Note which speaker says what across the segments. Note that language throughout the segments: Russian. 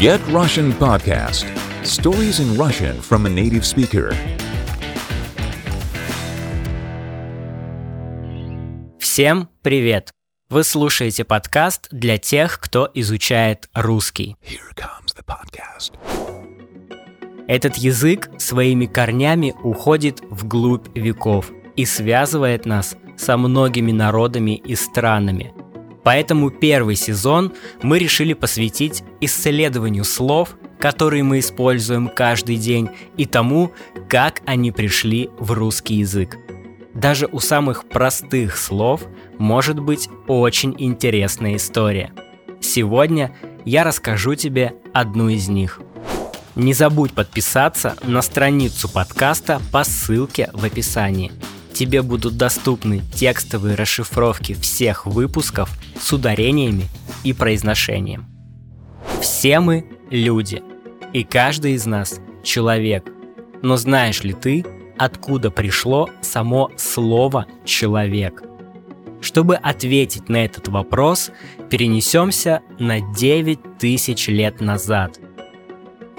Speaker 1: Get Russian Podcast Stories in Russian from a native speaker.
Speaker 2: Всем привет! Вы слушаете подкаст для тех, кто изучает русский.
Speaker 1: Here comes the podcast.
Speaker 2: Этот язык своими корнями уходит вглубь веков и связывает нас со многими народами и странами. Поэтому первый сезон мы решили посвятить исследованию слов, которые мы используем каждый день, и тому, как они пришли в русский язык. Даже у самых простых слов может быть очень интересная история. Сегодня я расскажу тебе одну из них. Не забудь подписаться на страницу подкаста по ссылке в описании. Тебе будут доступны текстовые расшифровки всех выпусков с ударениями и произношением. Все мы люди, и каждый из нас человек. Но знаешь ли ты, откуда пришло само слово «человек»? Чтобы ответить на этот вопрос, перенесемся на 9 тысяч лет назад.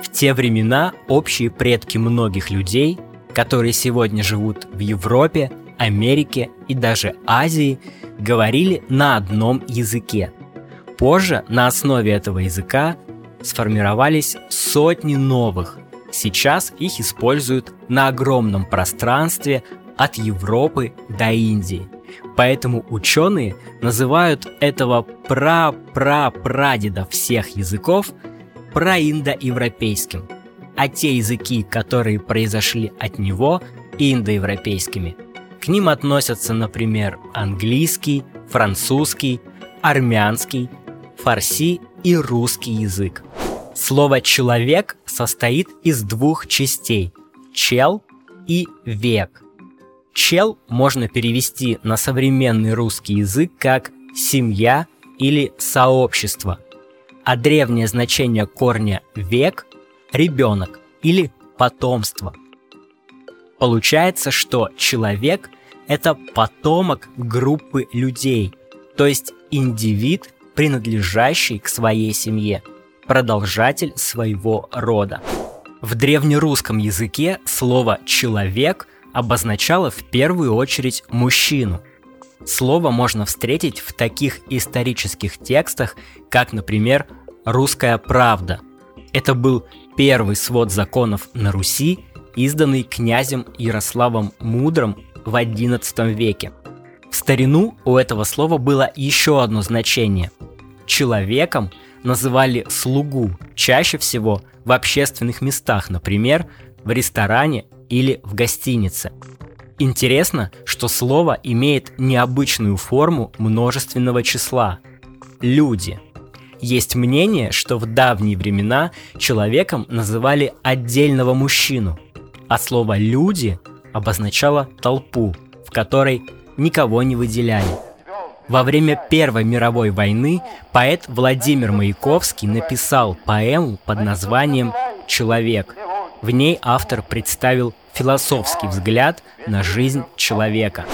Speaker 2: В те времена общие предки многих людей, которые сегодня живут в Европе, Америке и даже Азии, говорили на одном языке. Позже на основе этого языка сформировались сотни новых. Сейчас их используют на огромном пространстве от Европы до Индии. Поэтому ученые называют этого пра-пра-прадеда всех языков проиндоевропейским, а те языки, которые произошли от него, индоевропейскими. К ним относятся, например, английский, французский, армянский, фарси и русский язык. Слово «человек» состоит из двух частей – «чел» и «век». «Чел» можно перевести на современный русский язык как «семья» или «сообщество», а древнее значение корня «век» – «ребенок» или «потомство». Получается, что человек – это потомок группы людей, то есть индивид, принадлежащий к своей семье, продолжатель своего рода. В древнерусском языке слово «человек» обозначало в первую очередь мужчину. Слово можно встретить в таких исторических текстах, как, например, «Русская правда». Это был первый свод законов на Руси, изданный князем Ярославом Мудрым в XI веке. В старину у этого слова было еще одно значение. Человеком называли слугу, чаще всего в общественных местах, например, в ресторане или в гостинице. Интересно, что слово имеет необычную форму множественного числа – люди. Есть мнение, что в давние времена человеком называли отдельного мужчину, а слово «люди» обозначало толпу, в которой никого не выделяли. Во время Первой мировой войны поэт Владимир Маяковский написал поэму под названием «Человек». В ней автор представил философский взгляд на жизнь человека.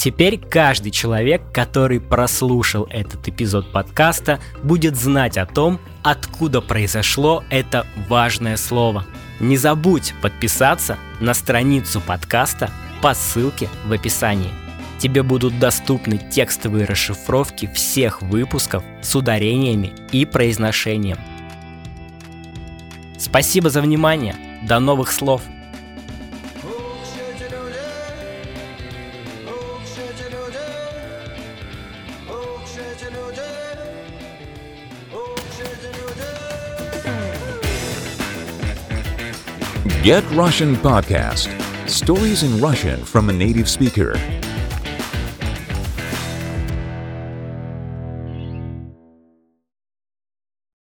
Speaker 2: Теперь каждый человек, который прослушал этот эпизод подкаста, будет знать о том, откуда произошло это важное слово. Не забудь подписаться на страницу подкаста по ссылке в описании. Тебе будут доступны текстовые расшифровки всех выпусков с ударениями и произношением. Спасибо за внимание. До новых слов.
Speaker 1: Get Russian Podcast Stories in Russian from a native speaker.